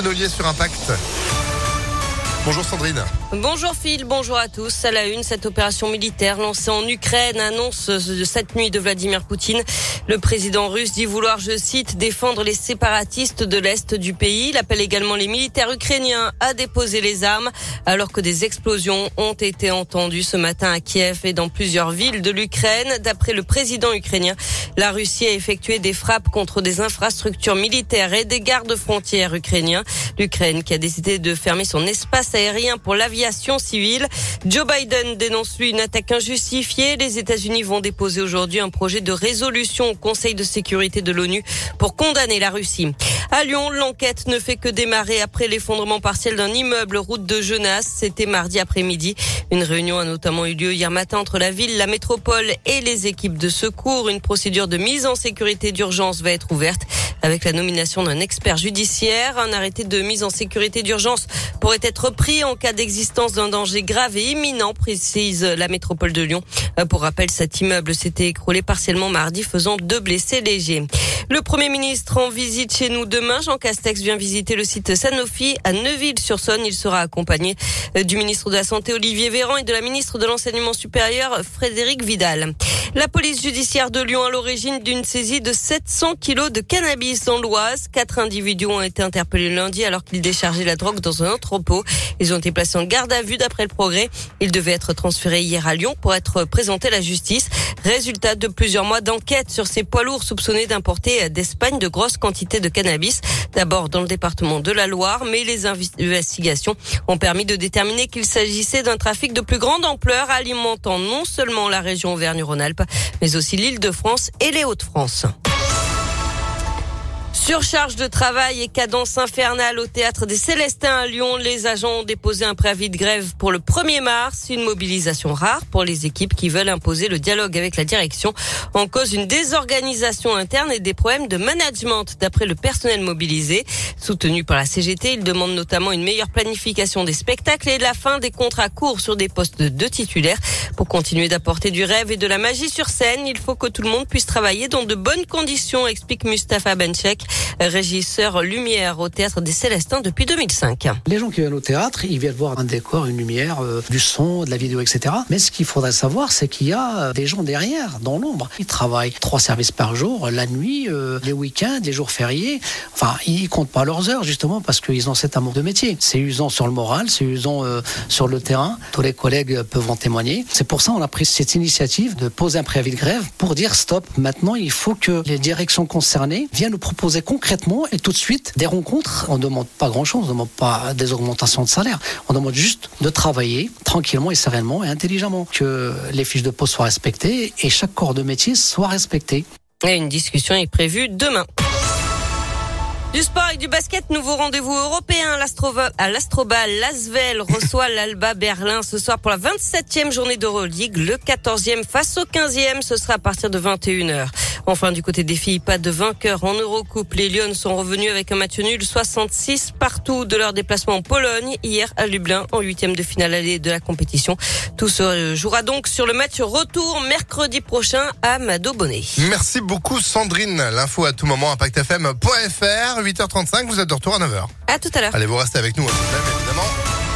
Sandrine Ollier sur Impact. Bonjour Sandrine. Bonjour Phil, bonjour à tous. À la une, cette opération militaire lancée en Ukraine annonce cette nuit de Vladimir Poutine. Le président russe dit vouloir, je cite, défendre les séparatistes de l'Est du pays. Il appelle également les militaires ukrainiens à déposer les armes alors que des explosions ont été entendues ce matin à Kiev et dans plusieurs villes de l'Ukraine. D'après le président ukrainien, la Russie a effectué des frappes contre des infrastructures militaires et des gardes frontières ukrainiens. L'Ukraine qui a décidé de fermer son espace aérien pour l'aviation civile. Joe Biden dénonce lui une attaque injustifiée. Les États-Unis vont déposer aujourd'hui un projet de résolution au Conseil de sécurité de l'ONU pour condamner la Russie. À Lyon, l'enquête ne fait que démarrer après l'effondrement partiel d'un immeuble route de Genasse. C'était mardi après-midi. Une réunion a notamment eu lieu hier matin entre la ville, la métropole et les équipes de secours. Une procédure de mise en sécurité d'urgence va être ouverte avec la nomination d'un expert judiciaire. Un arrêté de mise en sécurité d'urgence pourrait être pris en cas d'existence d'un danger grave et imminent, précise la métropole de Lyon. Euh, pour rappel, cet immeuble s'était écroulé partiellement mardi, faisant deux blessés légers. Le Premier ministre en visite chez nous demain. Jean Castex vient visiter le site Sanofi à Neuville-sur-Saône. Il sera accompagné euh, du ministre de la Santé Olivier Véran et de la ministre de l'Enseignement supérieur Frédéric Vidal. La police judiciaire de Lyon à l'origine d'une saisie de 700 kilos de cannabis dans l'Oise. Quatre individus ont été interpellés lundi alors qu'ils déchargeaient la drogue dans un entrepôt. Ils ont été placés en garde à vue d'après le progrès. Ils devaient être transférés hier à Lyon pour être présentés à la justice. Résultat de plusieurs mois d'enquête sur ces poids lourds soupçonnés d'importer d'Espagne de grosses quantités de cannabis. D'abord dans le département de la Loire, mais les investigations ont permis de déterminer qu'il s'agissait d'un trafic de plus grande ampleur alimentant non seulement la région Auvergne-Rhône-Alpes, mais aussi l'île de France et les Hauts-de-France. Surcharge de travail et cadence infernale au théâtre des Célestins à Lyon. Les agents ont déposé un préavis de grève pour le 1er mars, une mobilisation rare pour les équipes qui veulent imposer le dialogue avec la direction. En cause une désorganisation interne et des problèmes de management d'après le personnel mobilisé. Soutenu par la CGT, ils demandent notamment une meilleure planification des spectacles et la fin des contrats courts sur des postes de titulaires. Pour continuer d'apporter du rêve et de la magie sur scène, il faut que tout le monde puisse travailler dans de bonnes conditions, explique Mustapha Benchek régisseur lumière au théâtre des Célestins depuis 2005. Les gens qui viennent au théâtre, ils viennent voir un décor, une lumière, euh, du son, de la vidéo, etc. Mais ce qu'il faudrait savoir, c'est qu'il y a euh, des gens derrière, dans l'ombre. Ils travaillent trois services par jour, la nuit, euh, les week-ends, les jours fériés. Enfin, ils comptent pas leurs heures justement parce qu'ils ont cet amour de métier. C'est usant sur le moral, c'est usant sur le terrain. Tous les collègues peuvent en témoigner. C'est pour ça qu'on a pris cette initiative de poser un préavis de grève pour dire stop. Maintenant, il faut que les directions concernées viennent nous proposer concrètement et tout de suite des rencontres. On ne demande pas grand-chose, on ne demande pas des augmentations de salaire. On demande juste de travailler tranquillement et sereinement et intelligemment. Que les fiches de poste soient respectées et chaque corps de métier soit respecté. Et une discussion est prévue demain. Du sport et du basket, nouveau rendez-vous européen à l'Astrobal. Lasvel reçoit l'Alba Berlin ce soir pour la 27e journée d'Euroleague. Le 14e face au 15e, ce sera à partir de 21h. Enfin, du côté des filles, pas de vainqueur en Eurocoupe. Les Lyonnes sont revenus avec un match nul 66 partout de leur déplacement en Pologne hier à Lublin en huitième de finale allée de la compétition. Tout se jouera donc sur le match retour mercredi prochain à Mado Bonnet. Merci beaucoup Sandrine. L'info à tout moment impactfm.fr 8h35. Vous êtes de retour à 9h. À tout à l'heure. Allez, vous restez avec nous, évidemment.